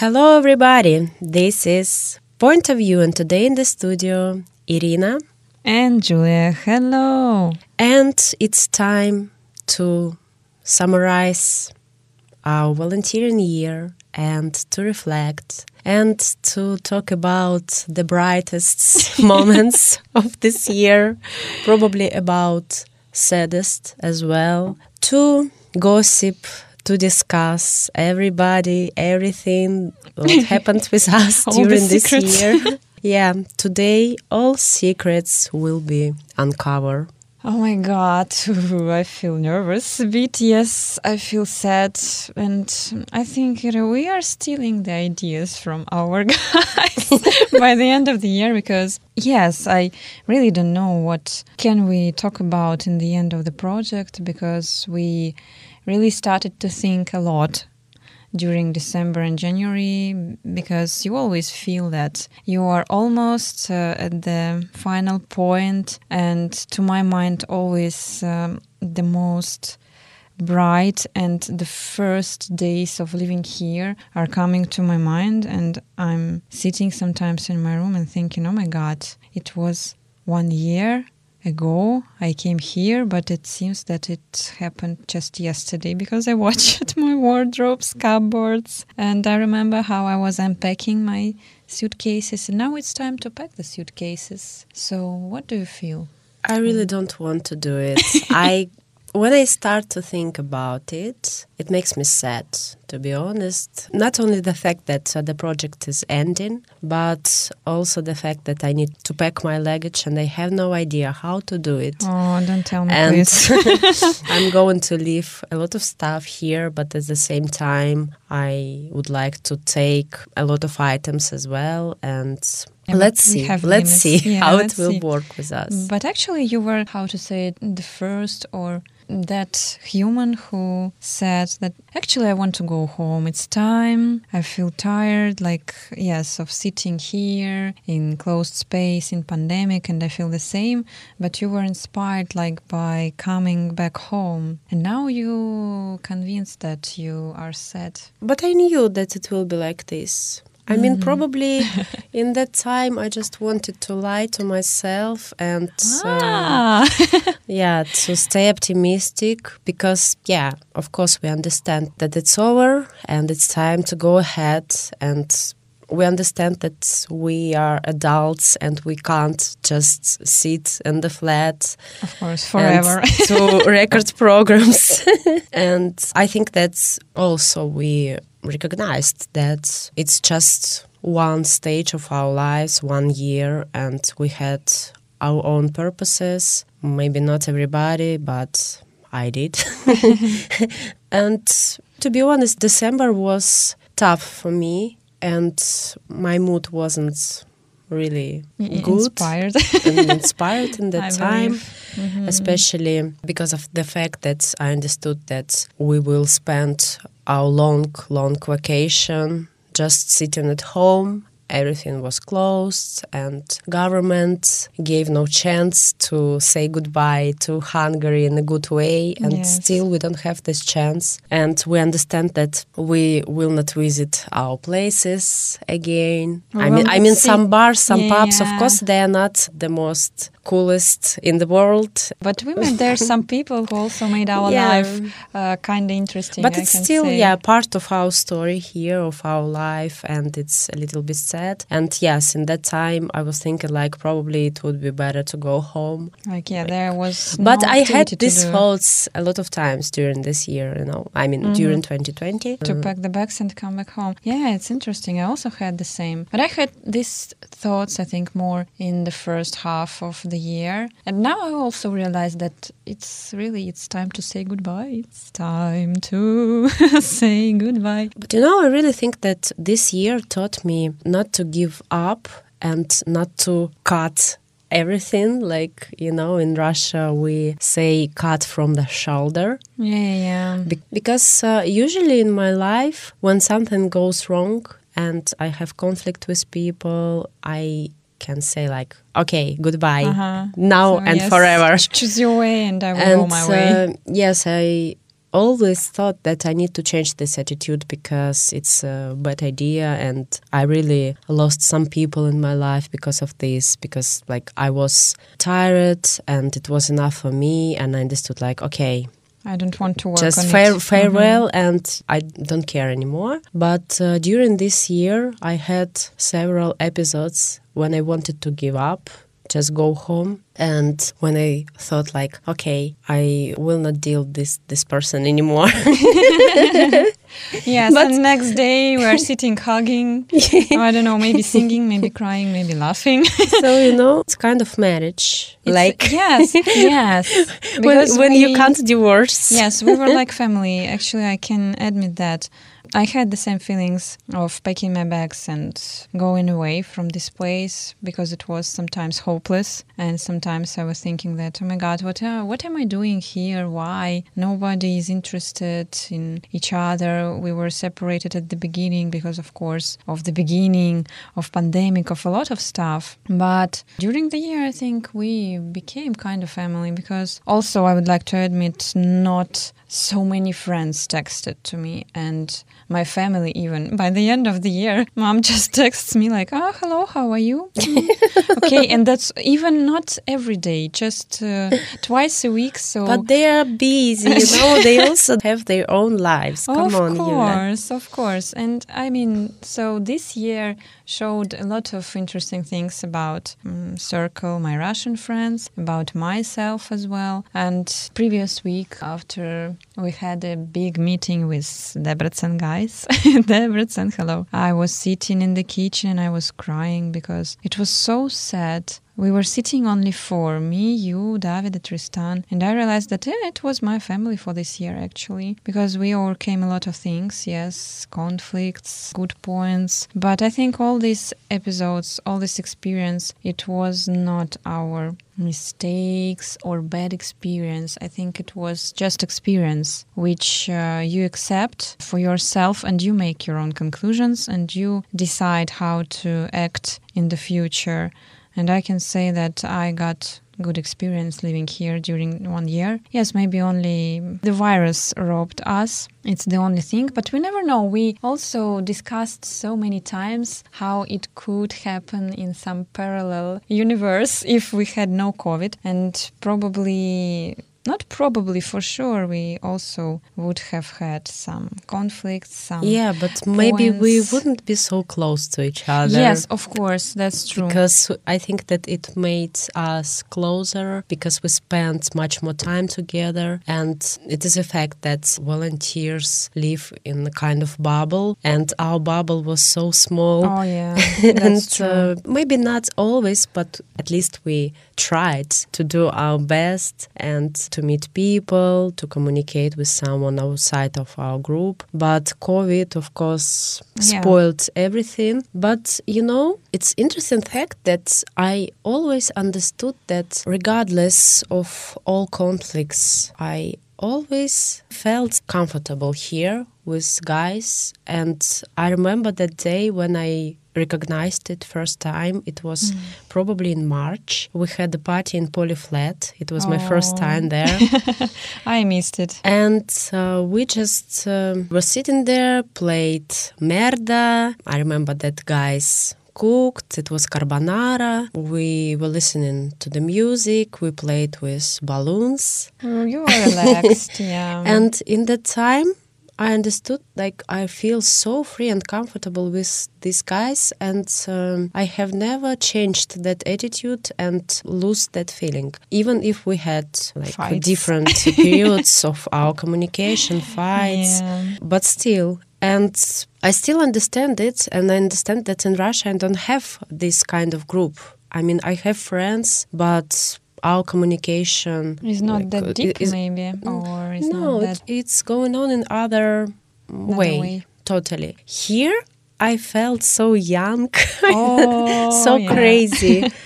Hello, everybody. This is Point of View, and today in the studio, Irina. And Julia. Hello. And it's time to summarize our volunteering year and to reflect and to talk about the brightest moments of this year, probably about saddest as well, to gossip, to discuss everybody, everything what happened with us during this year. yeah, today all secrets will be uncovered. Oh my god, I feel nervous a bit. Yes, I feel sad. And I think you know, we are stealing the ideas from our guys by the end of the year because yes, I really don't know what can we talk about in the end of the project because we really started to think a lot during December and January because you always feel that you are almost uh, at the final point, and to my mind, always um, the most bright and the first days of living here are coming to my mind and i'm sitting sometimes in my room and thinking oh my god it was one year ago I came here, but it seems that it happened just yesterday because I watched my wardrobes, cupboards, and I remember how I was unpacking my suitcases, and now it's time to pack the suitcases. So, what do you feel? I really don't want to do it. I when I start to think about it, it makes me sad, to be honest. Not only the fact that uh, the project is ending, but also the fact that I need to pack my luggage and I have no idea how to do it. Oh, don't tell me, and. I'm going to leave a lot of stuff here, but at the same time, I would like to take a lot of items as well and let's see let's limits. see Yeah, how let's it will see. work with us But actually, you were, how to say it, the first or that human who said that actually I want to go home. It's time. I feel tired, like, yes, of sitting here in closed space in pandemic, and I feel the same. But you were inspired, like, by coming back home. And now you convinced that you are sad. But I knew that it will be like this. I mean, Mm-hmm. probably in that time, I just wanted to lie to myself and, uh, Ah. yeah, to stay optimistic because, yeah, of course, we understand that it's over and it's time to go ahead. And we understand that we are adults and we can't just sit in the flat of course, forever. to record programs. and I think that's also we recognized that it's just one stage of our lives, one year, and we had our own purposes. Maybe not everybody, but I did. and to be honest, December was tough for me, and my mood wasn't really good Inspired. and inspired in that I time. Mhm. especially because of the fact that I understood that we will spend our long, long vacation just sitting at home. Everything was closed, and government gave no chance to say goodbye to Hungary in a good way. And Yes. still, we don't have this chance. And we understand that we will not visit our places again. I mean, I mean, see- some bars, some pubs. Of course, they are not the most coolest in the world. But women, there's some people who also made our Yeah. life uh, kind of interesting. But I it's still, say. yeah, part of our story here, of our life, and it's a little bit sad. And yes, in that time, I was thinking like probably it would be better to go home. Like yeah, there was. But no I had these thoughts a lot of times during this year. You know, I mean, during 2020. to pack the bags and come back home. Yeah, it's interesting. I also had the same. But I had these thoughts, I think, more in the first half of the year. And now I also realize that it's really it's time to say goodbye. It's time to say goodbye. But you know, I really think that this year taught me not to give up and not to cut everything. Like, you know, in Russia, we say cut from the shoulder. Yeah, yeah. Be- because uh, usually in my life, when something goes wrong and I have conflict with people, I can say like, okay, goodbye, Uh-huh. now So, and yes, forever. Choose your way, and I will And go my way. uh, yes, I always thought that I need to change this attitude because it's a bad idea and I really lost some people in my life because of this because like I was tired and it was enough for me and I understood like okay I don't want to work just fare, it. farewell Mhm. and I don't care anymore. But uh, during this year, I had several episodes when I wanted to give up, just go home. And when I thought like, okay, I will not deal this this person anymore. Yes, But- and next day we are sitting hugging. I don't know, maybe singing, maybe crying, maybe laughing. so you know, it's kind of marriage. It's- like yes, yes. when, Because when you we- can't divorce. Yes, we were like family. Actually, I can admit that. I had the same feelings of packing my bags and going away from this place because it was sometimes hopeless, and sometimes I was thinking that, oh my God, what uh, what am I doing here? Why nobody is interested in each other? We were separated at the beginning because, of course, of the beginning of pandemic of a lot of stuff. But during the year, I think we became kind of family because also I would like to admit not so many friends texted to me and my family even by the end of the year mom just texts me like oh hello how are you Mm. okay and that's even not every day just uh, twice a week so But they are busy, you know. they also have their own lives. Come of on, course, of course. And I mean, so this year showed a lot of interesting things about um, Circle, my Russian friends, about myself as well. And previous week, after we had a big meeting with Debrecen guys, Debrecen, hello, I was sitting in the kitchen. And I was crying because it was so sad we were sitting only four me, you, David, Tristan, and I realized that eh, it was my family for this year actually, because we overcame a lot of things, yes, conflicts, good points, but I think all these episodes, all this experience, it was not our mistakes or bad experience. I think it was just experience which uh, you accept for yourself and you make your own conclusions and you decide how to act in the future. And I can say that I got good experience living here during one year. Yes, maybe only the virus robbed us. It's the only thing, but we never know. We also discussed so many times how it could happen in some parallel universe if we had no COVID and probably not probably for sure we also would have had some conflicts some Yeah, but maybe we wouldn't be so close to each other. yes of course that's true Because I think that it made us closer because we spent much more time together. And it is a fact that volunteers live in a kind of bubble, and our bubble was so small. oh yeah and that's true uh, maybe not always, but at least we tried to do our best and to meet people, to communicate with someone outside of our group. But COVID, of course, Yeah. spoiled everything. But you know, it's interesting fact that I always understood that regardless of all conflicts, I always felt comfortable here with guys and i remember that day when i recognized it first time. It was probably in march. We had a party in polyflat it was my first time there. I missed it. And uh, we just um, were sitting there played merda. I remember that guys cooked. It was carbonara. We were listening to the music. We played with balloons. Oh, you are relaxed yeah. And in that time, I understood like I feel so free and comfortable with these guys, and um, I have never changed that attitude and lose that feeling. Even if we had like Fights. different periods of our communication, fights, Yeah. but still. And I still understand it, and I understand that in Russia I don't have this kind of group. I mean, I have friends, but our communication is not like, that uh, deep, is- maybe, or it's no, not that. it's going on in other way, way. Totally. Here, I felt so young, Oh, so yeah. crazy.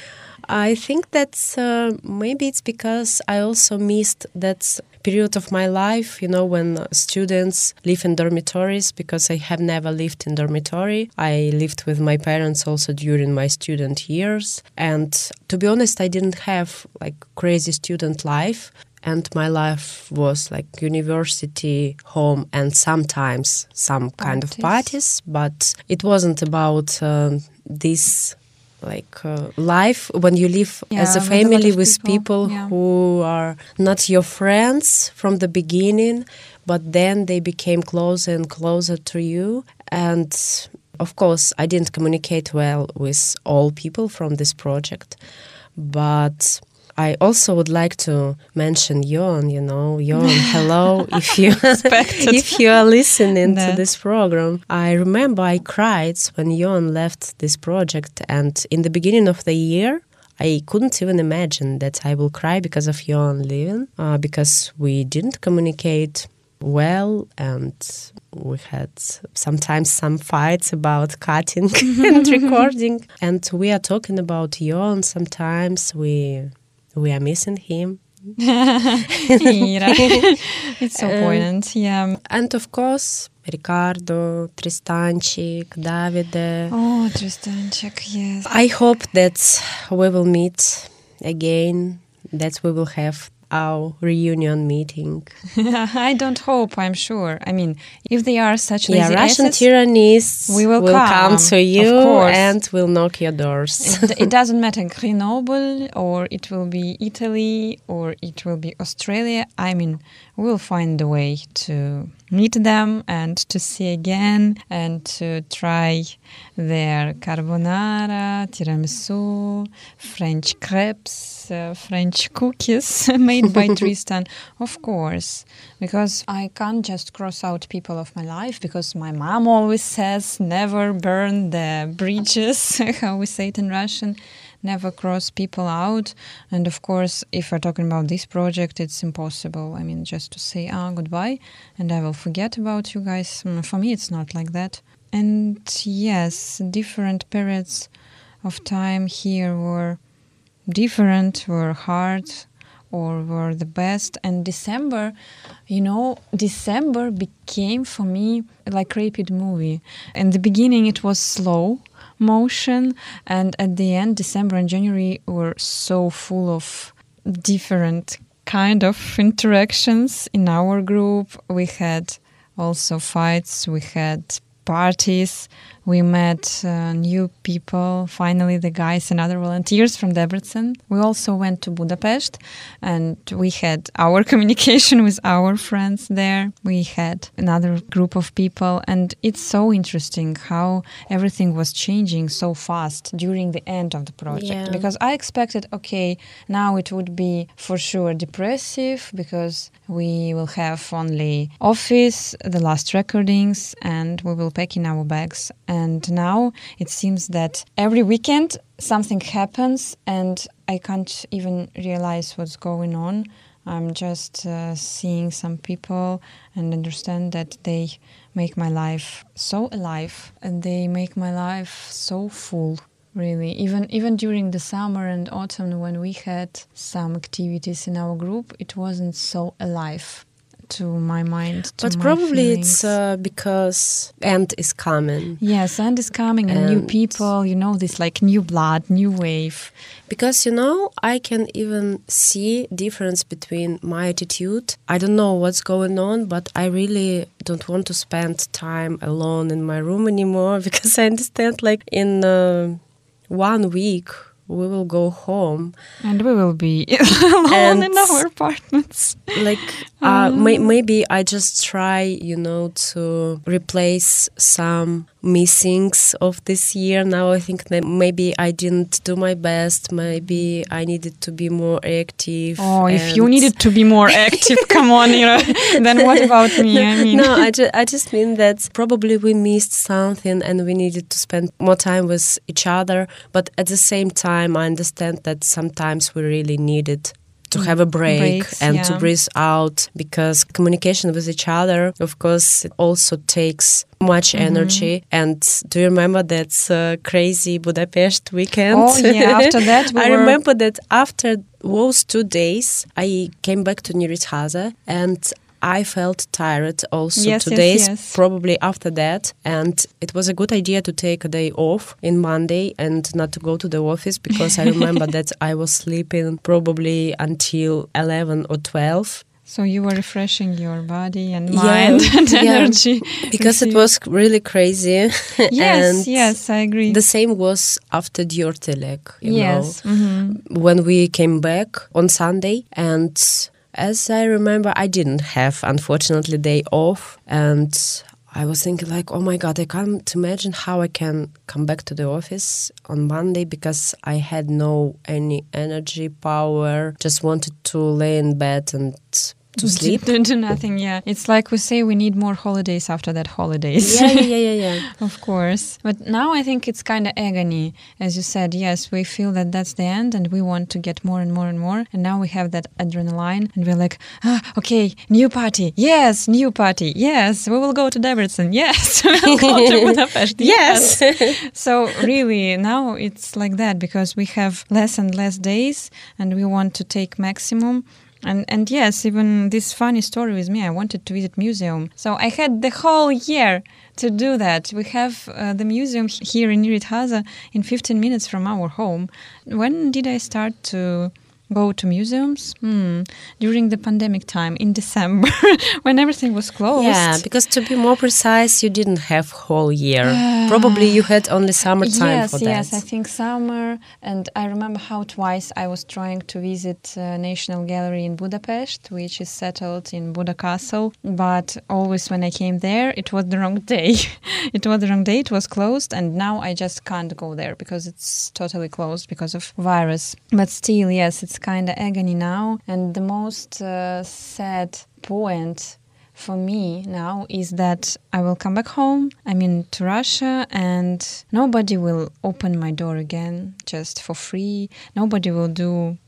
I think that uh, maybe it's because I also missed that period of my life, you know, when uh, students live in dormitories because I have never lived in dormitory. I lived with my parents also during my student years. And to be honest, I didn't have like crazy student life. and my life was like university, home, and sometimes some kind of parties. But it wasn't about um, this like uh, life when you live Yeah, as a with family lot with people, people yeah. who are not your friends from the beginning, but then they became closer and closer to you. And of course, I didn't communicate well with all people from this project, but I also would like to mention Jon. You know, Jon. Hello, if you if you are listening to this program, I remember I cried when Jon left this project, and in the beginning of the year. I couldn't even imagine that I will cry because of Jon leaving, uh, because we didn't communicate well and we had sometimes some fights about cutting and recording and we are talking about Jon sometimes we we are missing him it's so Um, poignant. Yeah. and of course Ricardo, Tristanchik, Davide. Oh, Tristanchik, yes. I hope that we will meet again, that we will have our reunion meeting. I don't hope, I'm sure. I mean, if they are such Yeah, Russian asses, tyrannies we will come. come, to you and will knock your doors. it, it doesn't matter Grenoble or it will be Italy or it will be Australia. I mean, we'll find a way to meet them and to see again and to try their carbonara, tiramisu, French crepes, uh, French cookies made by Tristan, of course, because I can't just cross out people of my life because my mom always says never burn the bridges, how we say it in Russian, never cross people out. And of course, if we're talking about this project, it's impossible. I mean, just to say ah goodbye and I will forget about you guys. Mm, For me, it's not like that. And yes, different periods of time here were different, were hard, or were the best. And December, you know, December became for me like rapid movie. In the beginning, it was slow motion, and at the end, December and January were so full of different kind of interactions in our group. We had also fights. We had parties. We met uh, new people, finally, the guys and other volunteers from Debrecen. We also went to Budapest and we had our communication with our friends there. We had another group of people, and it's so interesting how everything was changing so fast during the end of the project. Yeah. Because I expected, okay, now it would be for sure depressive because we will have only office, the last recordings, and we will pack in our bags. And now it seems that every weekend something happens, and I can't even realize what's going on. I'm just uh, seeing some people and understand that they make my life so alive and they make my life so full really even even during the summer and autumn when we had some activities in our group it wasn't so alive to my mind to but my probably it's uh, because end is coming. yes end is coming and new people you know this like new blood new wave Because you know, I can even see difference between my attitude. I don't know what's going on, but I really don't want to spend time alone in my room anymore because I understand like in uh, one week we will go home. And we will be alone in our apartments. like uh, may- maybe i just try you know to replace some missings of this year. Now i think that maybe i didn't do my best. Maybe i needed to be more active oh if you needed to be more active come on you know then what about me? I mean no, I, ju- I just mean that probably we missed something and we needed to spend more time with each other. But at the same time, I understand that sometimes we really needed to have a break Breaks, and to breathe out because communication with each other, of course, it also takes much Mm-hmm. energy. And do you remember that uh, crazy Budapest weekend? Oh, yeah, after that we I were- remember that after those two days, I came back to Nyíregyháza and I felt tired also Yes, two yes, days yes. probably after that and it was a good idea to take a day off in Monday and not to go to the office because I remember that I was sleeping probably until 11 or 12 So you were refreshing your body and Yeah, mind and yeah. energy. because it was really crazy Yes, and yes, I agree. the same was after Diortelek, you yes. know mhm. when we came back on Sunday and as I remember I didn't have unfortunately day off and I was thinking like oh my god I can't imagine how I can come back to the office on Monday because I had no any energy power just wanted to lay in bed and to sleep Do, do nothing, yeah. It's like we say we need more holidays after that holidays. yeah yeah yeah yeah, yeah. Of course. But now I think it's kind of agony. As you said, yes, we feel that that's the end and we want to get more and more and more. And now we have that adrenaline and we're like, ah, okay, new party. Yes, new party. Yes, we will go to Debrecen. Yes, we'll go to Budapest. yes So really now it's like that because we have less and less days and we want to take maximum. And, and yes, even this funny story with me, I wanted to visit museum. So I had the whole year to do that. We have uh, the museum here in Nyíregyháza in 15 minutes from our home. When did I start to go to museums? Hmm. During the pandemic time in December when everything was closed. yeah because to be more precise you didn't have whole year probably you had only summertime yes, for that Yes, I think summer. And I remember how twice I was trying to visit uh, National Gallery in Budapest, which is settled in Buda Castle. But always when I came there, it was the wrong day. it was the wrong day. It was closed, and now I just can't go there because it's totally closed because of virus. But still, yes, it's kind of agony now. And the most uh, sad point for me now is that I will come back home. I mean, to Russia, and nobody will open my door again just for free. Nobody will do,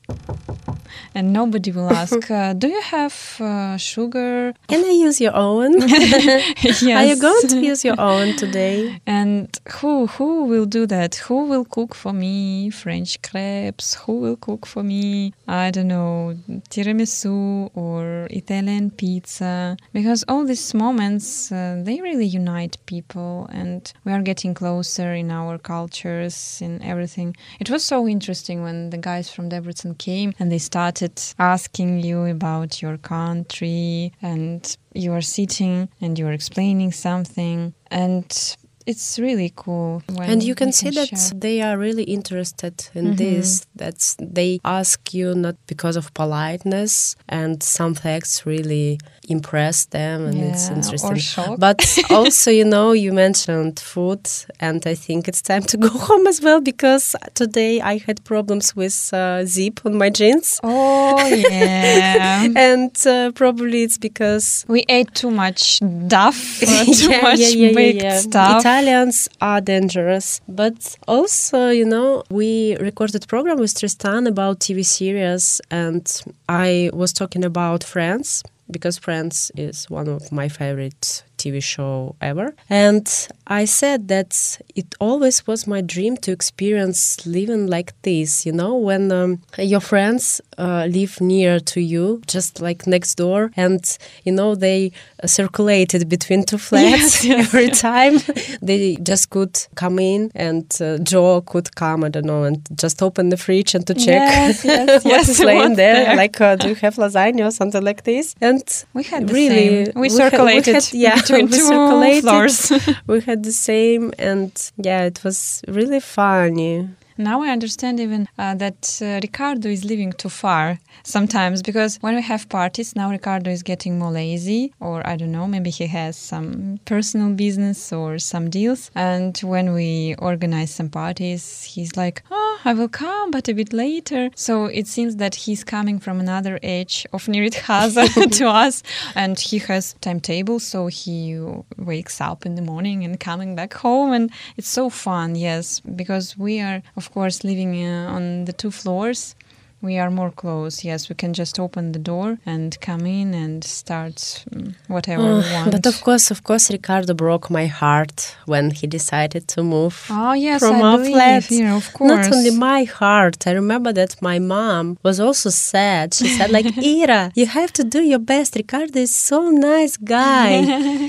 and nobody will ask, uh, "Do you have uh, sugar?" Can I use your oven? yes. Are you going to use your oven today? And who who will do that? Who will cook for me French crepes? Who will cook for me I don't know tiramisu or Italian pizza? Because all these moments uh, they really unite people, and we are getting closer in our cultures in everything. It was so interesting when the guys from Debrecen came and they started asking you about your country and you are sitting and you are explaining something. And it's really cool and you can see that share. they are really interested in Mhm. this. That's they ask you not because of politeness, and some facts really impress them, and it's interesting. But also, you know, you mentioned food, and I think it's time to go home as well because today I had problems with uh, zip on my jeans. oh yeah And uh, probably it's because we ate too much duff too Yeah, much yeah, yeah, yeah, baked yeah. stuff Italians are dangerous, but also, you know, we recorded program with Tristan about TV series, and I was talking about Friends because Friends is one of my favorite TV show ever, and I said that it always was my dream to experience living like this. You know, when um, your friends uh, live near to you, just like next door, and you know they uh, circulated between two flats Yes, yes, every time. they just could come in, and uh, Joe could come. I don't know, and just open the fridge and to check Yes, yes, what yes, laying what's there. there. Like, uh, do you have lasagna or something like this? And we had really, we, we had- we circulated had- yeah, between we two circulated. floors we had the same, and yeah, it was really funny. Now I understand even uh, that uh, Ricardo is living too far sometimes because when we have parties, now Ricardo is getting more lazy, or I don't know, maybe he has some personal business or some deals. And when we organize some parties, he's like, Oh, I will come, but a bit later. So it seems that he's coming from another edge of Nyíregyháza to us, and he has timetable, so he wakes up in the morning and coming back home, and it's so fun, yes, because we are, of course, living uh, on the two floors. we are more close. Yes, we can just open the door and come in and start mm, whatever we want. Uh, But of course, of course, Ricardo broke my heart when he decided to move oh yes, from I our believe. flat. Yeah, of course. Not only my heart. I remember that my mom was also sad. She said, like, Ira, you have to do your best. Ricardo is so nice guy.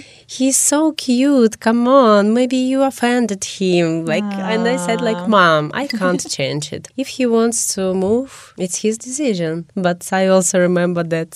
He's so cute. Come on, maybe you offended him. Like, and I said, like, ah. mom, I can't change it. If he wants to move, it's his decision. But I also remember that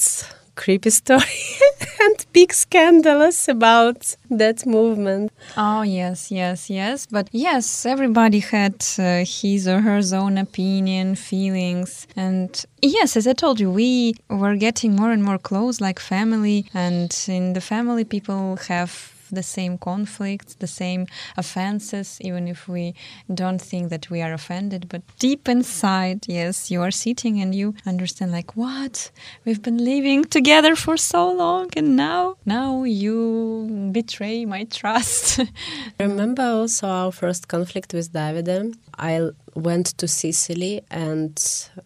creepy story and big scandalous about that movement. Oh yes, yes, yes. But yes, everybody had uh, his or her own opinion, feelings, and yes, as I told you, we were getting more and more close, like family. And in the family, people have the same conflicts, the same offenses, even if we don't think that we are offended. But deep inside, yes, you are sitting and you understand, like, what? We've been living together for so long, and now, now you betray my trust. Remember also our first conflict with Davide. I went to Sicily, and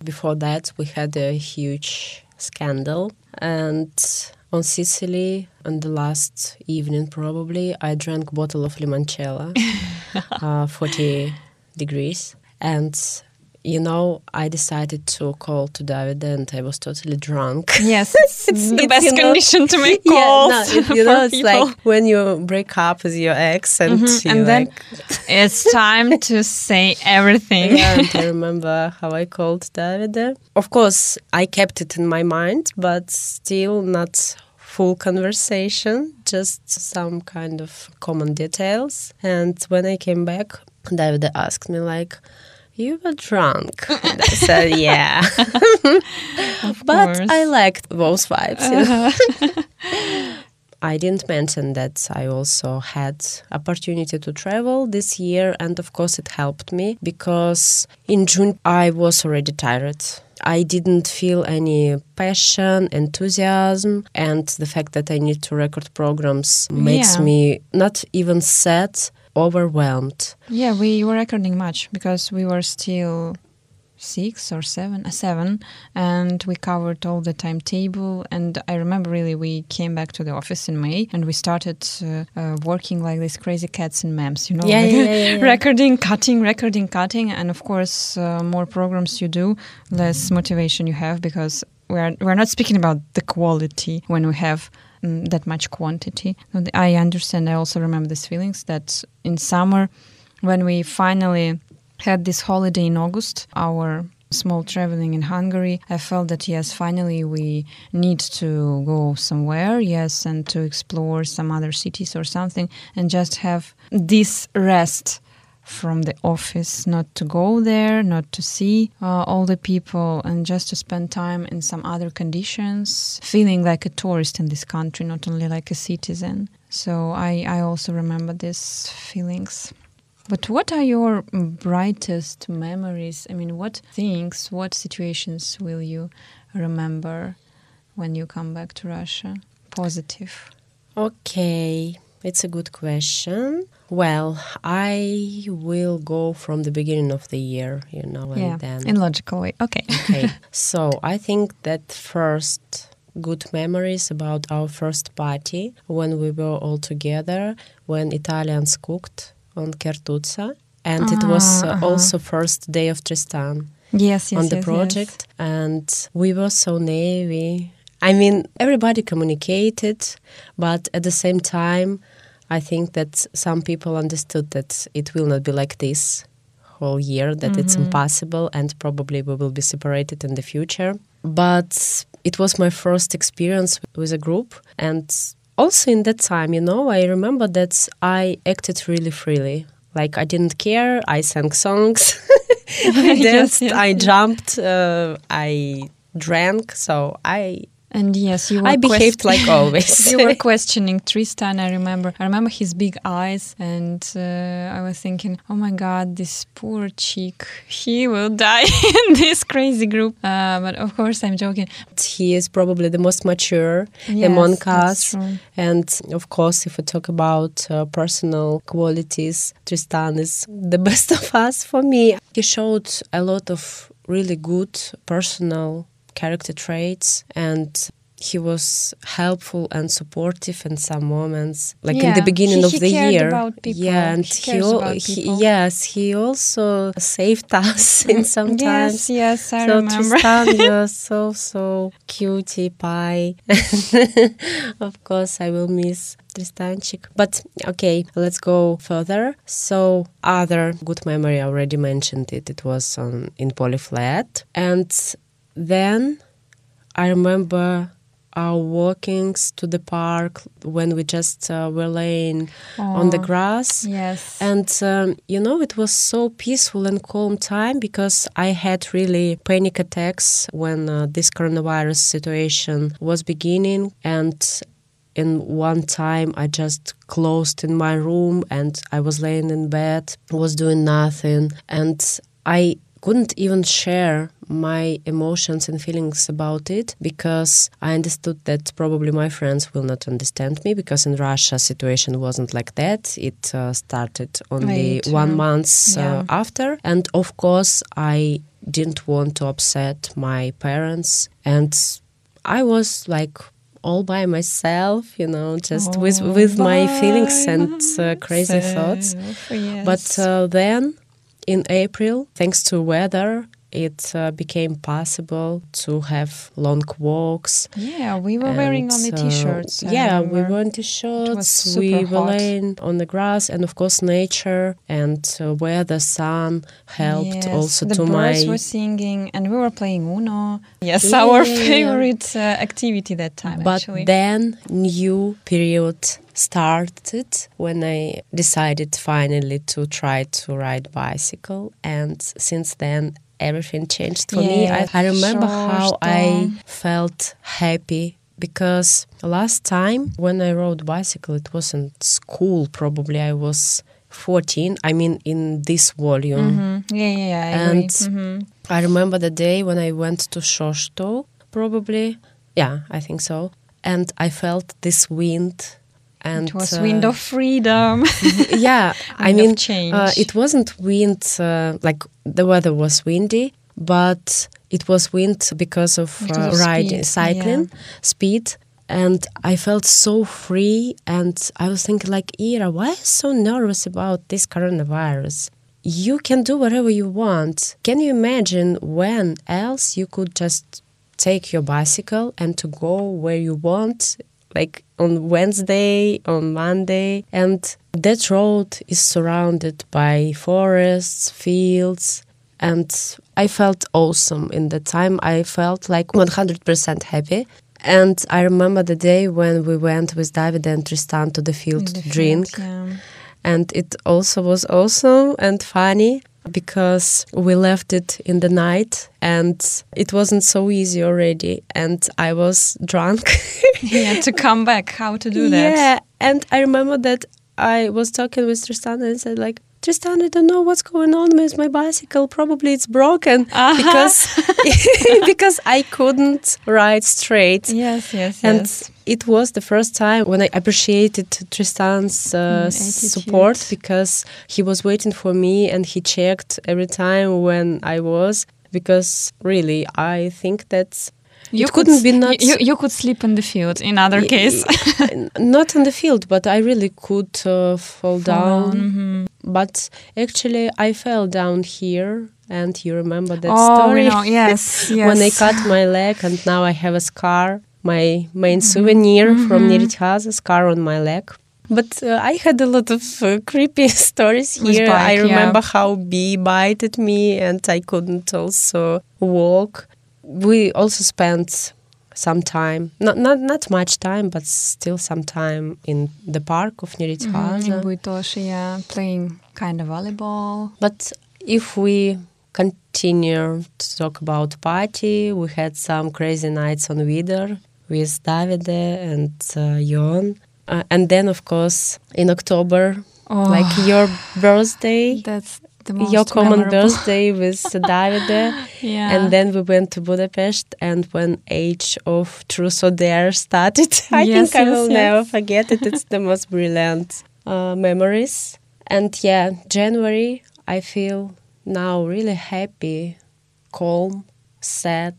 before that, we had a huge scandal. And on Sicily, on the last evening, probably, I drank bottle of limoncello, uh, 40 degrees. And, you know, I decided to call to David and I was totally drunk. yes, it's, It's- the best you know- condition to make Yeah, calls no, it- you know, it's people. like when you break up with your ex and, Mhm, you and then like, it's time to say everything. yeah, and I remember how I called David. Of course, I kept it in my mind, but still not full conversation, just some kind of common details. And when I came back, David asked me like, you were drunk. And I said, yeah. but course. I liked those vibes. you know. I didn't mention that I also had opportunity to travel this year and of course it helped me because in June I was already tired. I didn't feel any passion, enthusiasm and the fact that I need to record programs makes Yeah. me not even sad, overwhelmed. Yeah, we were recording much because we were still six or seven, uh, seven, and we covered all the timetable. And I remember really we came back to the office in May and we started uh, uh, working like these crazy cats and memes, you know, Yeah, like yeah, yeah, yeah. recording, cutting, recording, cutting, and of course, uh, more programs you do, less motivation you have because we're we're not speaking about the quality when we have mm, that much quantity. I understand. I also remember these feelings that in summer, when we finally had this holiday in August, our small traveling in Hungary, I felt that yes, finally we need to go somewhere, yes, and to explore some other cities or something, and just have this rest from the office, not to go there, not to see uh, all the people, and just to spend time in some other conditions, feeling like a tourist in this country, not only like a citizen. So I, I also remember these feelings. But what are your brightest memories? I mean, what things, what situations will you remember when you come back to Russia? Positive. Okay, it's a good question. Well, I will go from the beginning of the year, you know, and yeah, then in logical way. Okay. okay. So I think that first good memories about our first party when we were all together when Italians cooked on Kertuzza. And it was Ah, uh, uh-huh. also first day of Tristan Yes, yes, on the yes, project. And we were so naive. I mean, everybody communicated, but at the same time, I think that some people understood that it will not be like this whole year, that it's Mm-hmm. impossible, and probably we will be separated in the future. But it was my first experience with a group, and also in that time, you know, I remember that I acted really freely. Like I didn't care. I sang songs. I danced. yes, I jumped. Uh, I drank. So I And yes, you were I behaved like always. you were questioning Tristan. I remember. I remember his big eyes, and uh, I was thinking, "Oh my God, this poor chick. He will die in this crazy group." Uh, but of course, I'm joking. he is probably the most mature Yes, among us. And of course, if we talk about uh, personal qualities, Tristan is the best of us for me. He showed a lot of really good personal character traits and he was helpful and supportive in some moments like in the beginning he- of he the cared year yeah and He he, cares al- about he yes he also saved us in some times Yes, yes, I so remember. Tristan, you're so so cutie pie. of course, I will miss Tristanchik. But okay, let's go further. So other good memory, I already mentioned it. It was on in Polyflat, and then I remember our walkings to the park when we just uh, were laying on the grass. Yes. And um, you know, it was so peaceful and calm time because I had really panic attacks when uh, this coronavirus situation was beginning. And in one time, I just closed in my room and I was laying in bed, was doing nothing, and I couldn't even share my emotions and feelings about it because I understood that probably my friends will not understand me because in Russia situation wasn't like that. It uh, started only Later. one month Yeah. uh, after, and of course I didn't want to upset my parents, and I was like all by myself, you know, just with All with my feelings and uh, crazy thoughts. yes. But uh, then in April, thanks to weather, it uh, became possible to have long walks. yeah, we were wearing only uh, t-shirts. I yeah, we were in t-shirts. We were hot. laying on the grass, and of course, nature and uh, where the sun helped Yes, also the to birds my. were singing, and we were playing Uno. Yes, Yeah, our favorite uh, activity that time. But actually. then new period started when I decided finally to try to ride bicycle and since then everything changed for me. I, I remember sure, how I felt happy because last time when I rode bicycle it wasn't school probably I was 14 I mean in this volume Mhm. Yeah, yeah, yeah. I And agree. Mhm. I remember the day when I went to Sóstó, probably. Yeah, I think so. And I felt this wind. And it was uh, wind of freedom. yeah, I wind of mean, change. Uh, it wasn't wind uh, like the weather was windy, but it was wind because of, Because uh, of riding, speed, cycling, speed. And I felt so free, and I was thinking, like, Ira, why are you so nervous about this coronavirus? You can do whatever you want. Can you imagine when else you could just take your bicycle and to go where you want like on Wednesday, on Monday, and that road is surrounded by forests, fields, and I felt awesome in the time. I felt like 100% happy. And I remember the day when we went with David and Tristan to the field the to field, drink. yeah. And it also was awesome and funny because we left it in the night and it wasn't so easy already. And I was drunk. yeah, to come back, how to do that. Yeah, and I remember that I was talking with Tristan and said like, Tristan, I don't know what's going on with my bicycle. Probably it's broken Uh-huh. because because I couldn't ride straight. Yes, yes, And yes. It was the first time when I appreciated Tristan's uh, Mm, support because he was waiting for me and he checked every time when I was. Because really, I think that it could couldn't be not You, you could sleep in the field. In other Y- case, not in the field, but I really could uh, fall down. Mhm. But actually, I fell down here, and you remember that oh, story know. Yes, yes. when I cut my leg, and now I have a scar. My main souvenir from Nyíregyháza, scar on my leg. But uh, I had a lot of uh, creepy stories here. I bike, yeah. remember how bee bit at me, and I couldn't also walk. We also spent some time, not not not much time, but still some time in the park of Mhm, In Nyíregyháza. Bujtosi, yeah, playing kind of volleyball. But if we continue to talk about party, we had some crazy nights on Vidar with Davide and uh, Jon. Uh, and then, of course, in October, Oh, like your birthday, that's the most your common memorable. birthday with Davide. Yeah. And then we went to Budapest, and when Age of Truth or Dare started, I Yes, think I will yes. never forget it. It's the most brilliant uh, memories. And yeah, January, I feel now really happy, calm, sad.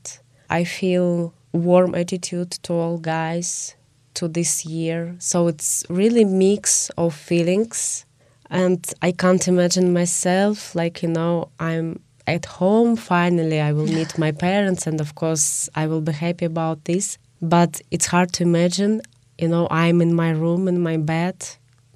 I feel warm attitude to all guys to this year. So it's really mix of feelings. And I can't imagine myself like you know I'm at home finally I will meet my parents and of course I will be happy about this. But it's hard to imagine you know I'm in my room in my bed.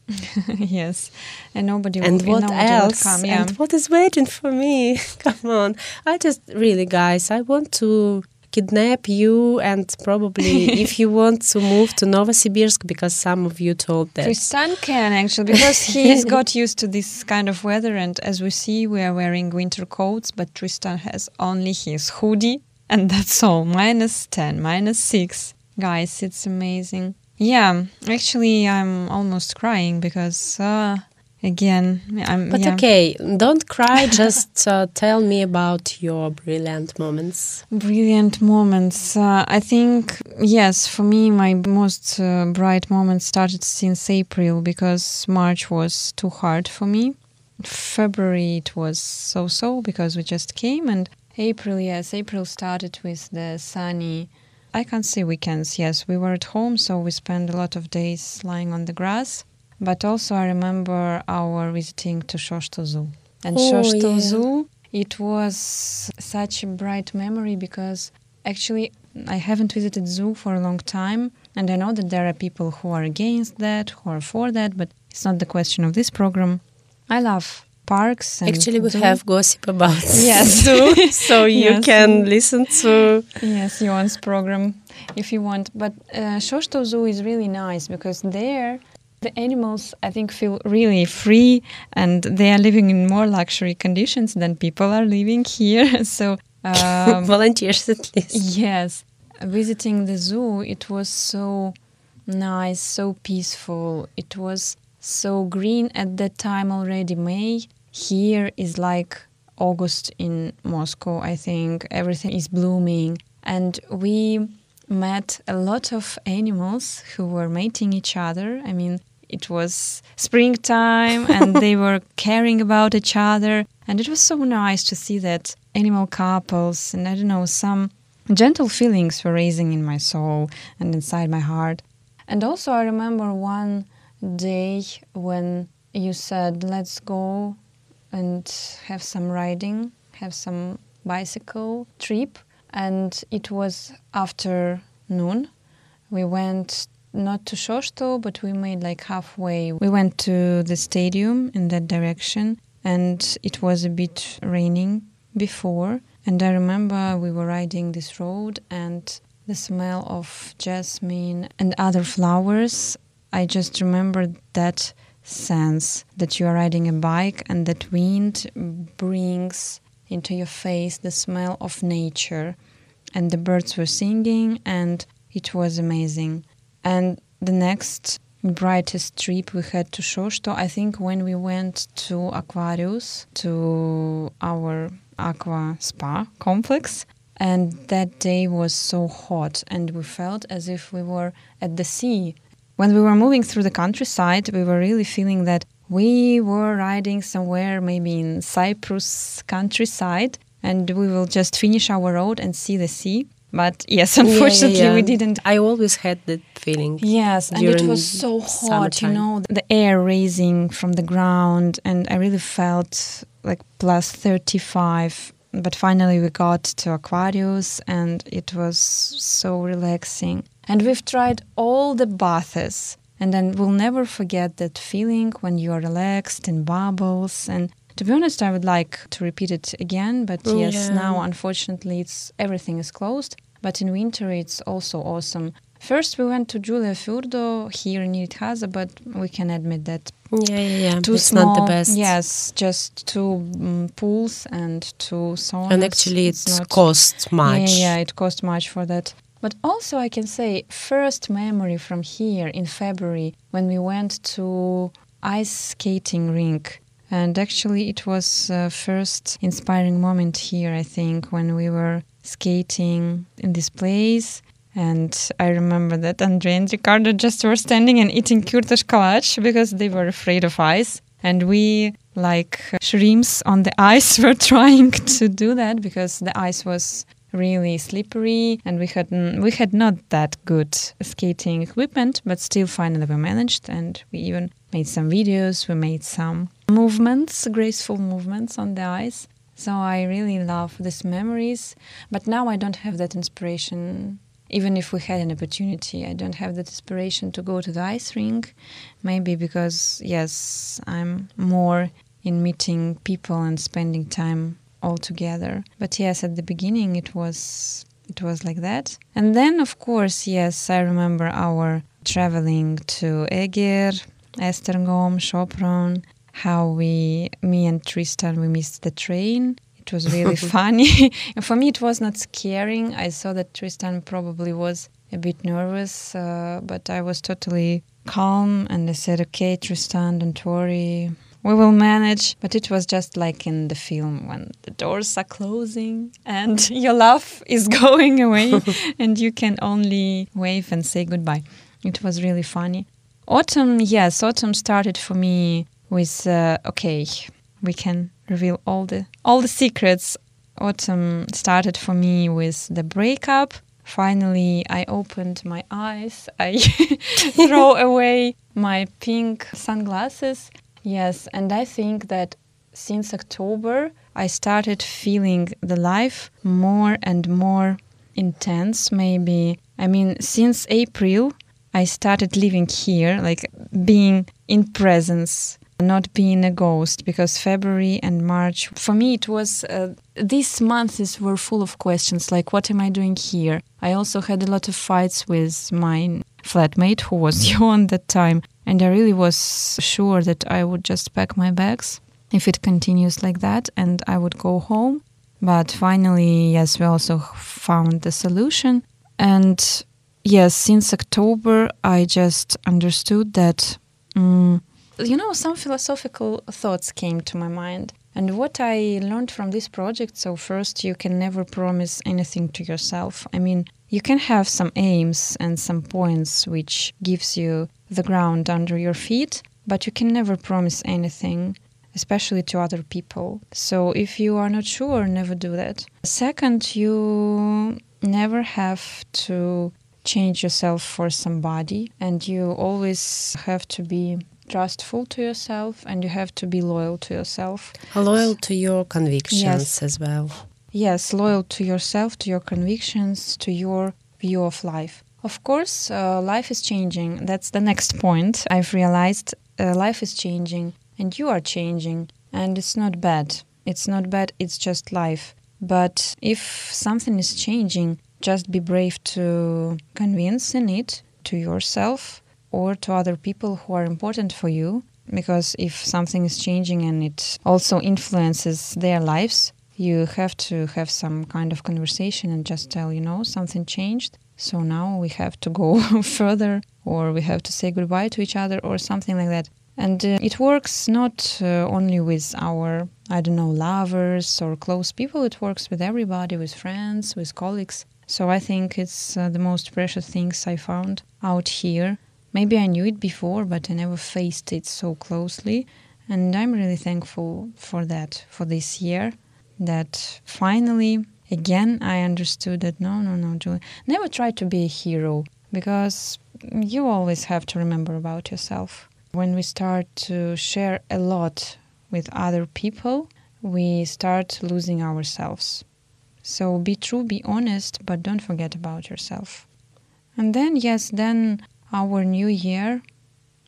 Yes. And nobody and will, what nobody else come yeah. and what is waiting for me? Come on. I just really guys I want to kidnap you and probably if you want to move to Novosibirsk because some of you told that. Tristan can actually because he's got used to this kind of weather and as we see we are wearing winter coats but Tristan has only his hoodie and that's all. Minus 10 minus 6 guys it's amazing. Yeah actually i'm almost crying because uh, again i'm but yeah. okay don't cry just uh, tell me about your brilliant moments. Brilliant moments. Uh, i think yes for me my most uh, bright moments started since april because march was too hard for me. February it was so so because we just came and april yes april started with the sunny i can't say weekends yes we were at home so we spent a lot of days lying on the grass but also I remember our visiting to Sóstó Zoo. And Oh, Sóstó yeah. Zoo, it was such a bright memory because actually I haven't visited zoo for a long time and I know that there are people who are against that, who are for that, but it's not the question of this program. I love parks and actually we zoo. have gossip about Yes. zoo so you Yes. can listen to Yes, Johan's program if you want. But uh, Sóstó Zoo is really nice because there the animals, I think, feel really free and they are living in more luxury conditions than people are living here. so, um, volunteers at least yes, visiting the zoo, it was so nice, so peaceful. It was so green at that time already, May. Here is like August in Moscow, I think. Everything is blooming. And we met a lot of animals who were mating each other. I mean, it was springtime and they were caring about each other. And it was so nice to see that animal couples and I don't know, some gentle feelings were raising in my soul and inside my heart. And also, I remember one day when you said, Let's go and have some riding, have some bicycle trip. And it was after noon. We went not to Sóstó, but we made like halfway. We went to the stadium in that direction, and it was a bit raining before. And I remember we were riding this road, and the smell of jasmine and other flowers. I just remember that sense that you are riding a bike and that wind brings into your face the smell of nature. And the birds were singing, and it was amazing. And the next brightest trip we had to Sóstó, I think when we went to Aquarius, to our aqua spa complex. And that day was so hot, and we felt as if we were at the sea. When we were moving through the countryside, we were really feeling that we were riding somewhere, maybe in Cyprus countryside, and we will just finish our road and see the sea. But yes, Yeah, yeah, unfortunately, yeah. we didn't I always had that feeling Yes, and it was so hot, you know, the air raising from the ground, and I really felt like plus 35. But finally, we got to Aquarius, and it was so relaxing. And we've tried all the baths, and then we'll never forget that feeling when you are relaxed in bubbles. And to be honest, I would like to repeat it again, but yes, Yeah. now unfortunately, it's everything is closed. But in winter, it's also awesome. First, we went to Júlia Fürdő here in Nyíregyháza, but we can admit that Yeah, yeah, yeah. too it's small. not the best. Yes, just two um, pools and two saunas. and actually, It's it not- costs much. Yeah, yeah, it cost much for that. But also, I can say first memory from here in February when we went to ice skating rink. And actually, it was uh, first inspiring moment here. I think when we were skating in this place. And I remember that Andre and Ricardo just were standing and eating kürtőskalács because they were afraid of ice. And we like shrimps on the ice were trying to do that because the ice was really slippery and we had we had not that good skating equipment but still finally we managed and we even made some videos we made some movements graceful movements on the ice. So i really love these memories but now i don't have that inspiration. Even if we had an opportunity i don't have that inspiration to go to the ice rink. Maybe because yes i'm more in meeting people and spending time all together. But yes, at the beginning it was it was like that. And then of course, yes, I remember our traveling to Eger, Esztergom, Sopron, how we me and Tristan we missed the train. It was really funny. For me it was not scaring. I saw that Tristan probably was a bit nervous, uh, but I was totally calm and I said, "Okay, Tristan, don't worry we will manage. But it was just like in the film when the doors are closing and your laugh is going away and you can only wave and say goodbye. It was really funny. Autumn, yes, autumn started for me with uh, okay, we can reveal all the all the secrets. Autumn started for me with the breakup. Finally, I opened my eyes. I throw away my pink sunglasses Yes, and I think that since October, I started feeling the life more and more intense, maybe. I mean, since April, I started living here, like being in presence, not being a ghost, because February and March, for me, it was, uh, these months were full of questions, like, what am I doing here? I also had a lot of fights with my flatmate, who was young at that time. And I really was sure that I would just pack my bags if it continues like that and I would go home. But finally, yes, we also found the solution. And yes, since October, I just understood that, um, you know, some philosophical thoughts came to my mind. And what I learned from this project so, first, you can never promise anything to yourself. I mean, you can have some aims and some points which gives you the ground under your feet, but you can never promise anything, especially to other people. So if you are not sure, never do that. Second, you never have to change yourself for somebody, and you always have to be trustful to yourself and you have to be loyal to yourself. Loyal to your convictions yes. as well. Yes, loyal to yourself, to your convictions, to your view of life. Of course, uh, life is changing. That's the next point. I've realized uh, life is changing and you are changing, and it's not bad. It's not bad, it's just life. But if something is changing, just be brave to convince in it to yourself or to other people who are important for you. Because if something is changing and it also influences their lives, you have to have some kind of conversation and just tell, you know, something changed so now we have to go further, or we have to say goodbye to each other, or something like that. And uh, it works not uh, only with our, I don't know, lovers or close people, it works with everybody, with friends, with colleagues. So I think it's uh, the most precious things I found out here. Maybe I knew it before, but I never faced it so closely. And I'm really thankful for that, for this year, that finally again I understood that no, no, no, Julie, never try to be a hero because you always have to remember about yourself. When we start to share a lot with other people, we start losing ourselves. So be true, be honest, but don't forget about yourself. And then, yes, then our new year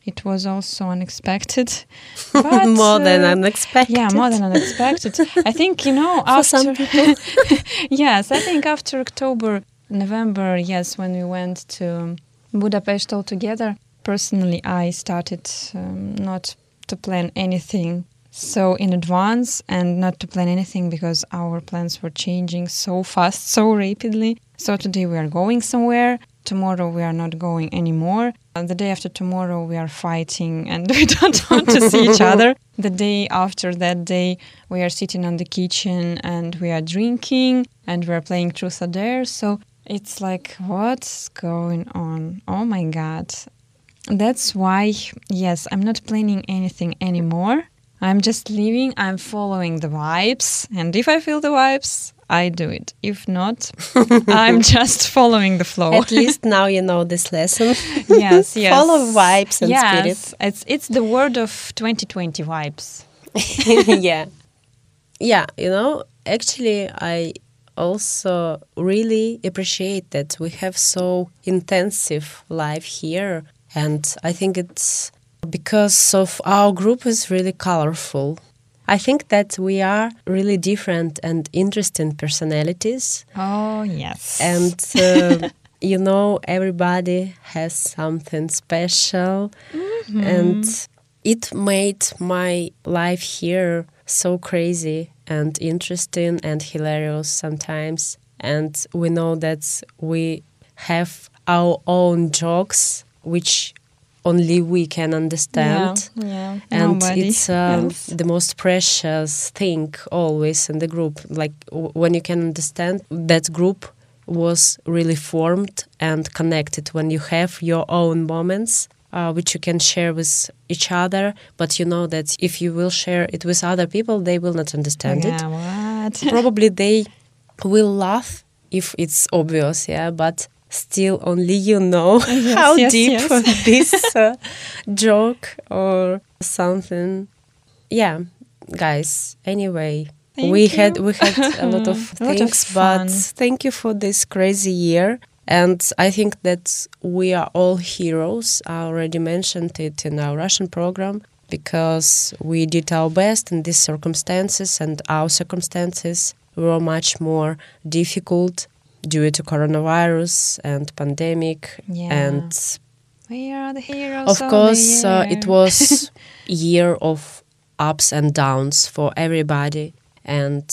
it was also unexpected. But, more uh, than unexpected. Yeah, more than unexpected. I think, you know, after. yes, I think after October, November, yes, when we went to Budapest all together, personally, I started um, not to plan anything so in advance and not to plan anything because our plans were changing so fast, so rapidly. So today we are going somewhere tomorrow we are not going anymore. And the day after tomorrow we are fighting and we don't want to see each other. The day after that day we are sitting on the kitchen and we are drinking and we are playing truth or dare. So it's like what's going on? Oh my god. That's why yes, I'm not planning anything anymore. I'm just living, I'm following the vibes, and if I feel the vibes, I do it. If not, I'm just following the flow. At least now you know this lesson. yes, yes. Follow vibes and yes, spirit. it's it's the word of 2020 vibes. yeah. Yeah, you know, actually I also really appreciate that we have so intensive life here and I think it's because of our group is really colorful. I think that we are really different and interesting personalities. Oh, yes. And, uh, you know, everybody has something special. And it made my life here so crazy and interesting and hilarious sometimes. And we know that we have our own jokes, which only we can understand. Yeah, yeah. And Nobody it's um, the most precious thing always in the group. Like w- when you can understand that group was really formed and connected when you have your own moments. Uh, which you can share with each other, but you know that if you will share it with other people, they will not understand it yeah, what? probably they will laugh if it's obvious, yeah, but still only you know how yes, deep yes. this uh, joke or something. Yeah, guys. Anyway, Thank we you. had we had a lot of A lot of things, but thank you for this crazy year. And I think that we are all heroes. I already mentioned it in our Russian program because we did our best in these circumstances, and our circumstances were much more difficult due to coronavirus and pandemic. Yeah. And we are the heroes. of course, uh, it was year of ups and downs for everybody. And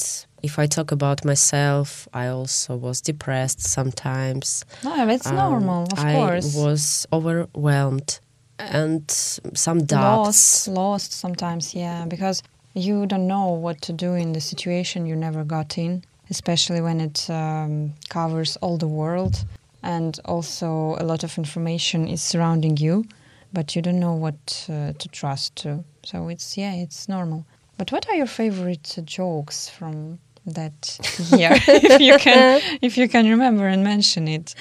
if I talk about myself, I also was depressed sometimes. No, it's Um, normal, of I course. I was overwhelmed and some doubts. lost, lost sometimes, yeah, because you don't know what to do in the situation you never got in, especially when it um, covers all the world, and also a lot of information is surrounding you, but you don't know what uh, to trust to. So it's yeah, it's normal. But what are your favorite uh, jokes from that year, if you can, if you can remember and mention it?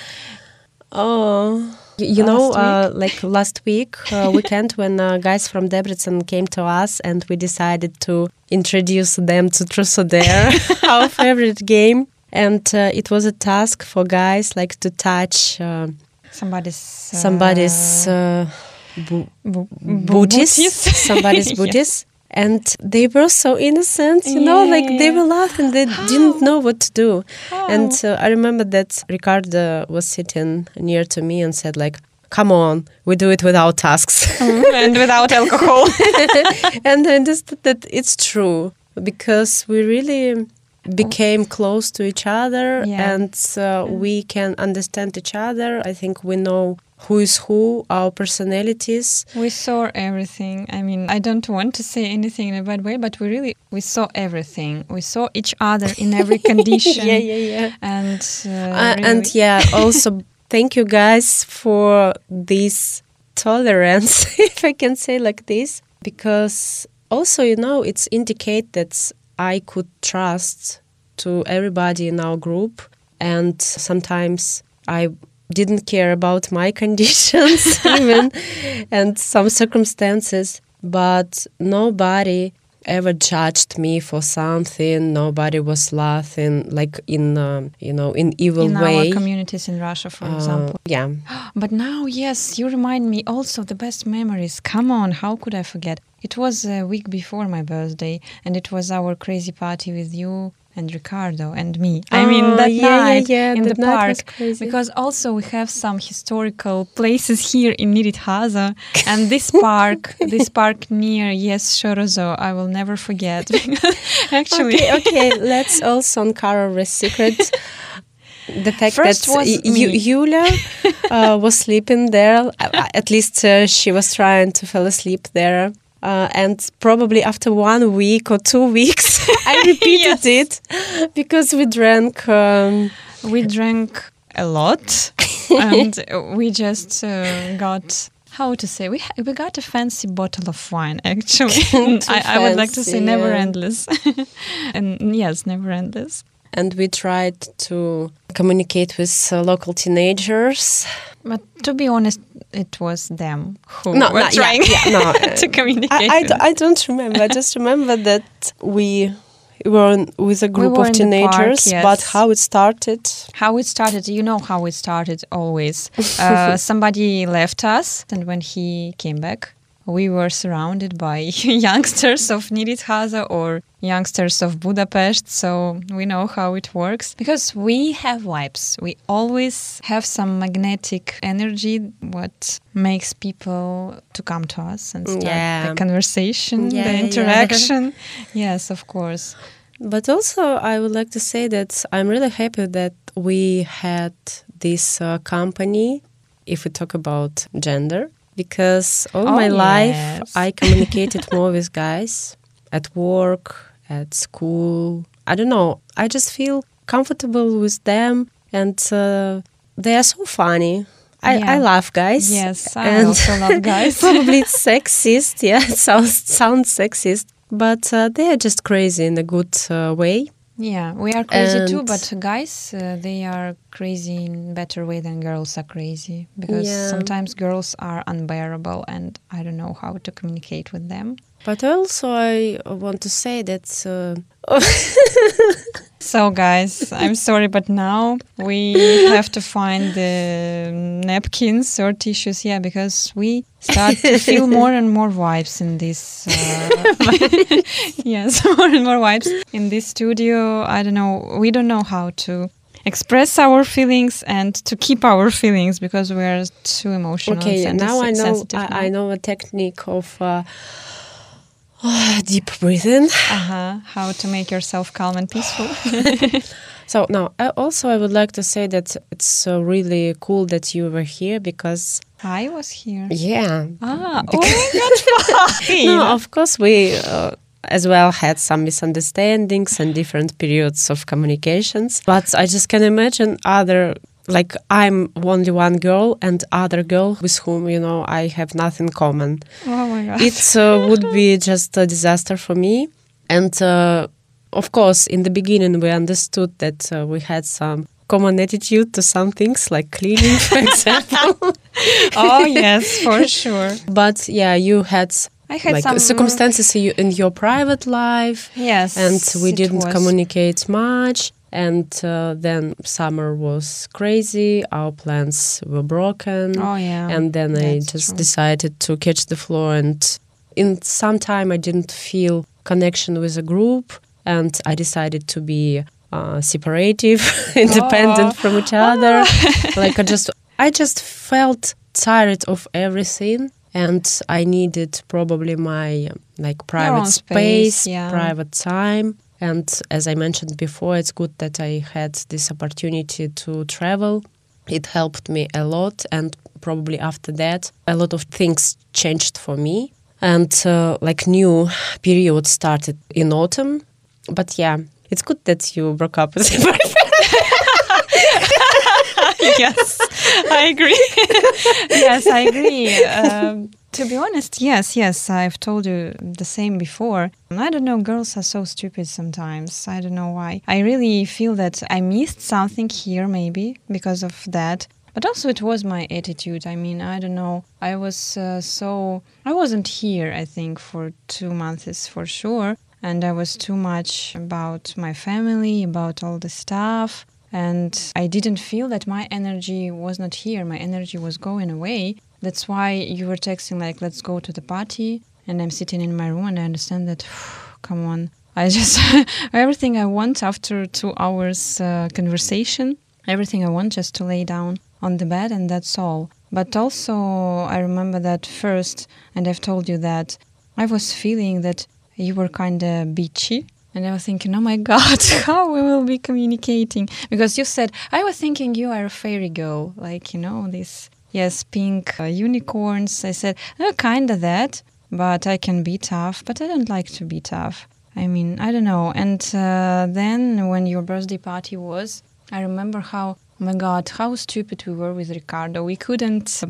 Oh, you know, Last uh, like last week uh, weekend when uh, guys from Debrecen came to us and we decided to introduce them to Trusoder, our favorite game. And uh, it was a task for guys like to touch uh, Somebody's uh, somebody's uh, bu- bu- booties, somebody's booties. And they were so innocent, you know, like they Yeah. were laughing, they didn't know what to do. And uh, I remember that Ricardo was sitting near to me and said, like, come on, we do it without tasks. and without alcohol. and I understood that it's true because we really became close to each other Yeah. and uh, we can understand each other. I think we know who is who, our personalities. we saw everything. I mean, I don't want to say anything in a bad way, but we really we saw everything. We saw each other in every condition. yeah, yeah, yeah. And uh, Uh, really- and yeah, also thank you guys for this tolerance, if I can say like this, because also you know it's indicate that I could trust to everybody in our group, and sometimes I didn't care about my conditions even and some circumstances, but nobody ever judged me for something. Nobody was laughing like in um, you know in evil in way. our communities in Russia, for Uh, example. yeah, But now, yes, you remind me also the best memories. Come on, how could I forget? It was a week before my birthday, and it was our crazy party with you and Ricardo and me. I mean, Oh, that yeah, yeah, night yeah, in that the park. Because also we have some historical places here in Nyíregyháza, and this park, this park near Yes Shorozo, I will never forget. Actually, okay, okay. Let's also uncover a secret. The fact First that was Yulia uh, was sleeping there. At least uh, she was trying to fall asleep there. Uh, and probably after one week or two weeks, I repeated it because we drank. Um, we drank a lot and we just uh, got how to say we we got a fancy bottle of wine actually. I, I would like to say never yeah. endless, and yes, never endless. And we tried to communicate with uh, local teenagers. But to be honest, it was them who No, were no, yeah, trying yeah, no, to communicate. I, I, with don't remember. I just remember that we were on- with a group were of in the park, teenagers, but how it started. How it started, you know how it started always. Uh, somebody left us, and when he came back, we were surrounded by youngsters of Nyíregyháza or youngsters of Budapest, so we know how it works. Because we have vibes. We always have some magnetic energy, what makes people to come to us and start Yeah. the conversation, Yeah, the yeah. interaction. yes, of course. But also, I would like to say that I'm really happy that we had this uh, company, if we talk about gender, because all Oh, my life. I communicated more with guys at work, at school. I don't know. I just feel comfortable with them, and uh, they are so funny. I, Yeah. I love guys. Yes, I and also love guys. probably it's sexist. Yeah, it sounds sounds sexist, but uh, they are just crazy in a good uh, way. Yeah, we are crazy too, but guys, uh, they are crazy in better way than girls are crazy because Yeah. sometimes girls are unbearable and I don't know how to communicate with them. But also, I want to say that uh, So guys, I'm sorry, but now we have to find the napkins or tissues, yeah, because we start to feel more and more vibes in this. Uh, yes, more and more vibes in this studio. I don't know. We don't know how to express our feelings and to keep our feelings because we are too emotional. okay, now I know I, I know a technique of uh, deep breathing. Uh-huh. How to make yourself calm and peaceful. So now, I also I would like to say that it's uh, really cool that you were here because I was here. yeah, Ah, oh my god, no, of course we uh, as well had some misunderstandings and different periods of communications. But I just can imagine other like I'm only one girl and other girl with whom you know I have nothing common. Oh my god. It uh, would be just a disaster for me. And uh, of course, in the beginning, we understood that uh, we had some common attitude to some things like cleaning, for example. oh yes, for sure. but yeah, you had I had like some circumstances in your- private life, Yes, and we didn't was. communicate much. And uh, then summer was crazy. Our plans were broken. Oh yeah, and then I just true. decided to catch the flow. And in some time, I didn't feel connection with a group, and I decided to be uh, separative, independent Oh. from each other. like I just, I just felt tired of everything. And I needed probably my like private space, space, yeah. private time. And as I mentioned before, it's good that I had this opportunity to travel. It helped me a lot, and probably after that, a lot of things changed for me. And uh, like new period started in autumn. But yeah, it's good that you broke up with your boyfriend. yes, I agree. yes, I agree. Um, to be honest, yes, yes, I've told you the same before. I don't know, girls are so stupid sometimes. I don't know why. I really feel that I missed something here, maybe because of that. But also, it was my attitude. I mean, I don't know. I was uh, so. I wasn't here, I think, for two months for sure. And I was too much about my family, about all the stuff and I didn't feel that my energy was not here. My energy was going away. That's why you were texting like, "Let's go to the party," and I'm sitting in my room and I understand that. Come on, I just everything I want after two hours uh, conversation. Everything I want just to lay down on the bed and that's all. But also, I remember that first, and I've told you that I was feeling that you were kind of bitchy. And I was thinking, oh my God, how we will be communicating? Because you said, I was thinking you are a fairy girl, like, you know, this, yes, pink uh, unicorns. I said, oh, kind of that, but I can be tough, but I don't like to be tough. I mean, I don't know. And uh, then when your birthday party was, I remember how Oh my God, how stupid we were with Ricardo. We couldn't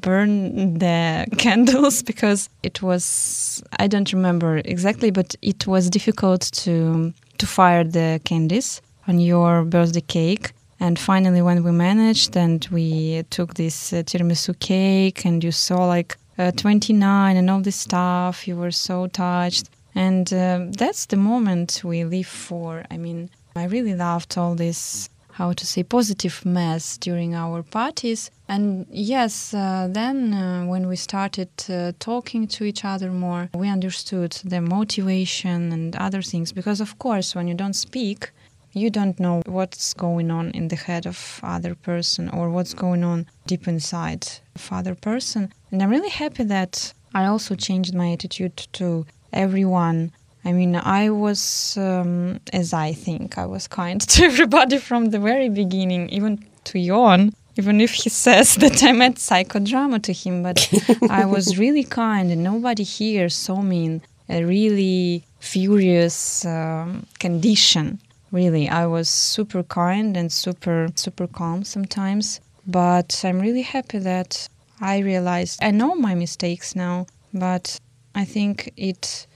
burn the candles because it was, I don't remember exactly, but it was difficult to, to fire the candies on your birthday cake. And finally, when we managed and we took this uh, tiramisu cake, and you saw like uh, 29 and all this stuff, you were so touched. And uh, that's the moment we live for. I mean, I really loved all this how to say positive mess during our parties and yes uh, then uh, when we started uh, talking to each other more we understood the motivation and other things because of course when you don't speak you don't know what's going on in the head of other person or what's going on deep inside of other person and i'm really happy that i also changed my attitude to everyone I mean, I was, um, as I think, I was kind to everybody from the very beginning, even to Jon, even if he says that I meant psychodrama to him. But I was really kind, and nobody here saw me in a really furious um, condition. Really, I was super kind and super, super calm sometimes. But I'm really happy that I realized I know my mistakes now, but I think it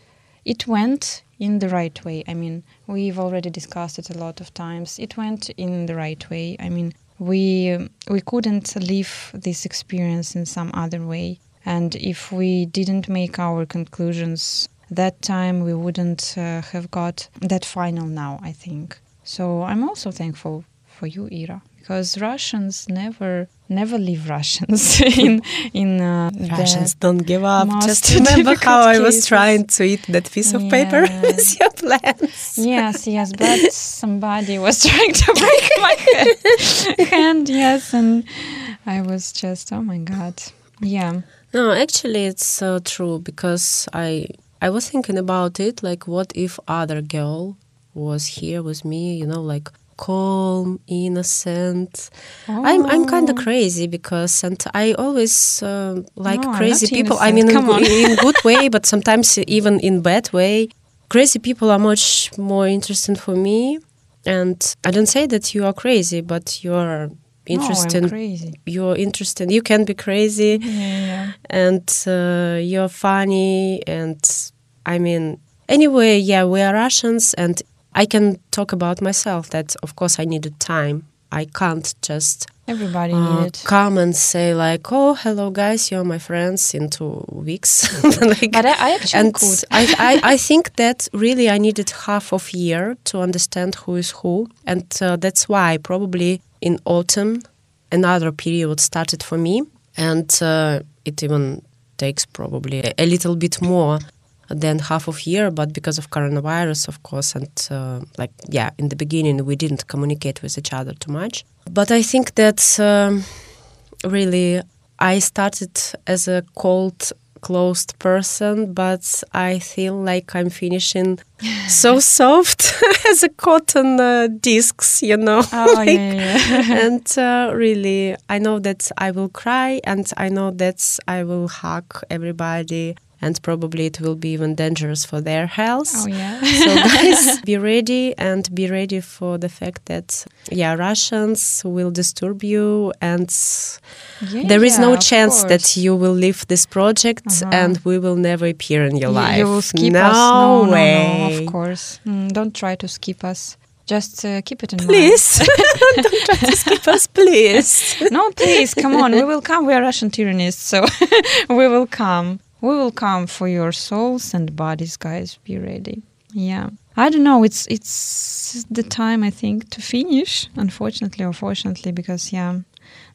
it went in the right way. I mean, we've already discussed it a lot of times. It went in the right way. I mean, we we couldn't live this experience in some other way. And if we didn't make our conclusions that time, we wouldn't uh, have got that final now, I think. So I'm also thankful for you, Ira because Russians never never leave Russians in in uh, Russians don't give up. Just remember how I was trying to eat that piece of yeah. paper with your plans. Yes, yes, but somebody was trying to break my hand. Yes, and I was just oh my god, yeah. No, actually, it's uh, true because I I was thinking about it. Like, what if other girl was here with me? You know, like calm, innocent. Oh. I'm I'm kind of crazy because and I always uh, like no, crazy people. I mean, in, in, good way, but sometimes even in bad way. Crazy people are much more interesting for me. And I don't say that you are crazy, but you are interesting. No. You're interesting. You can be crazy, yeah. and uh, you're funny. And I mean, anyway, yeah, we are Russians, and I can talk about myself that of course I needed time. I can't just everybody uh, come and say like, "Oh, hello guys, you're my friends" in two weeks. like, but I, I actually and could. I, I, I think that really I needed half of year to understand who is who, and uh, that's why probably in autumn another period started for me, and uh, it even takes probably a little bit more than half of year but because of coronavirus of course and uh, like yeah in the beginning we didn't communicate with each other too much but i think that um, really i started as a cold closed person but i feel like i'm finishing so soft as a cotton uh, discs you know oh, like, yeah, yeah. and uh, really i know that i will cry and i know that i will hug everybody and probably it will be even dangerous for their health. Oh yeah. so guys, be ready and be ready for the fact that yeah, Russians will disturb you and yeah, there is no chance course. that you will leave this project uh-huh. and we will never appear in your you, life. You will skip no us. No, way. No, no, of course. Mm, don't try to skip us. Just uh, keep it in please. mind. Please. don't try to skip us, please. no, please, come on. We will come. We are Russian tyrannists, so we will come. We will come for your souls and bodies, guys. Be ready. Yeah. I don't know. It's it's the time I think to finish. Unfortunately or fortunately, because yeah,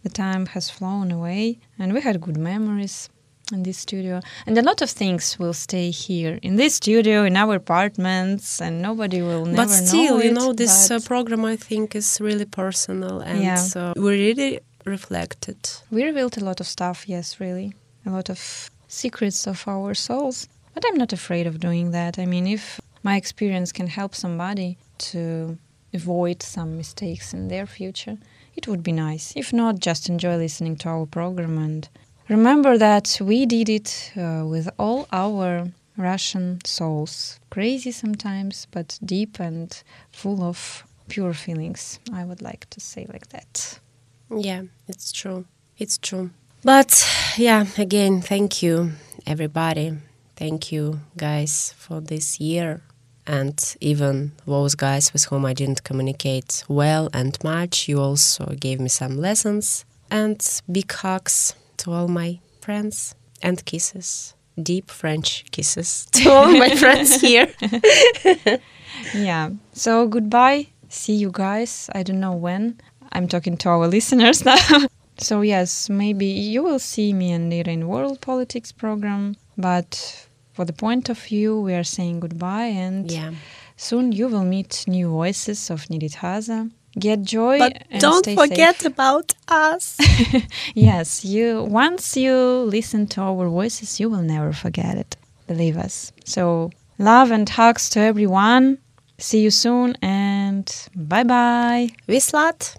the time has flown away, and we had good memories in this studio, and a lot of things will stay here in this studio, in our apartments, and nobody will never. But still, know you it, know, this uh, program I think is really personal, and Yeah. uh, we really reflected. we revealed a lot of stuff. Yes, really, a lot of secrets of our souls. But I'm not afraid of doing that. I mean, if my experience can help somebody to avoid some mistakes in their future, it would be nice. If not, just enjoy listening to our program and remember that we did it uh, with all our Russian souls. Crazy sometimes, but deep and full of pure feelings. I would like to say like that. Yeah, it's true. It's true. But yeah, again, thank you, everybody. Thank you, guys, for this year. And even those guys with whom I didn't communicate well and much, you also gave me some lessons. And big hugs to all my friends and kisses. Deep French kisses to all my friends here. yeah. So goodbye. See you guys. I don't know when. I'm talking to our listeners now. So yes, maybe you will see me and Ira in World Politics program, but for the point of view, we are saying goodbye and yeah. soon you will meet new voices of Nyíregyháza. Get joy but don't forget safe. about us. yes, you once you listen to our voices, you will never forget it. Believe us. So love and hugs to everyone. See you soon and bye bye. Viszlát.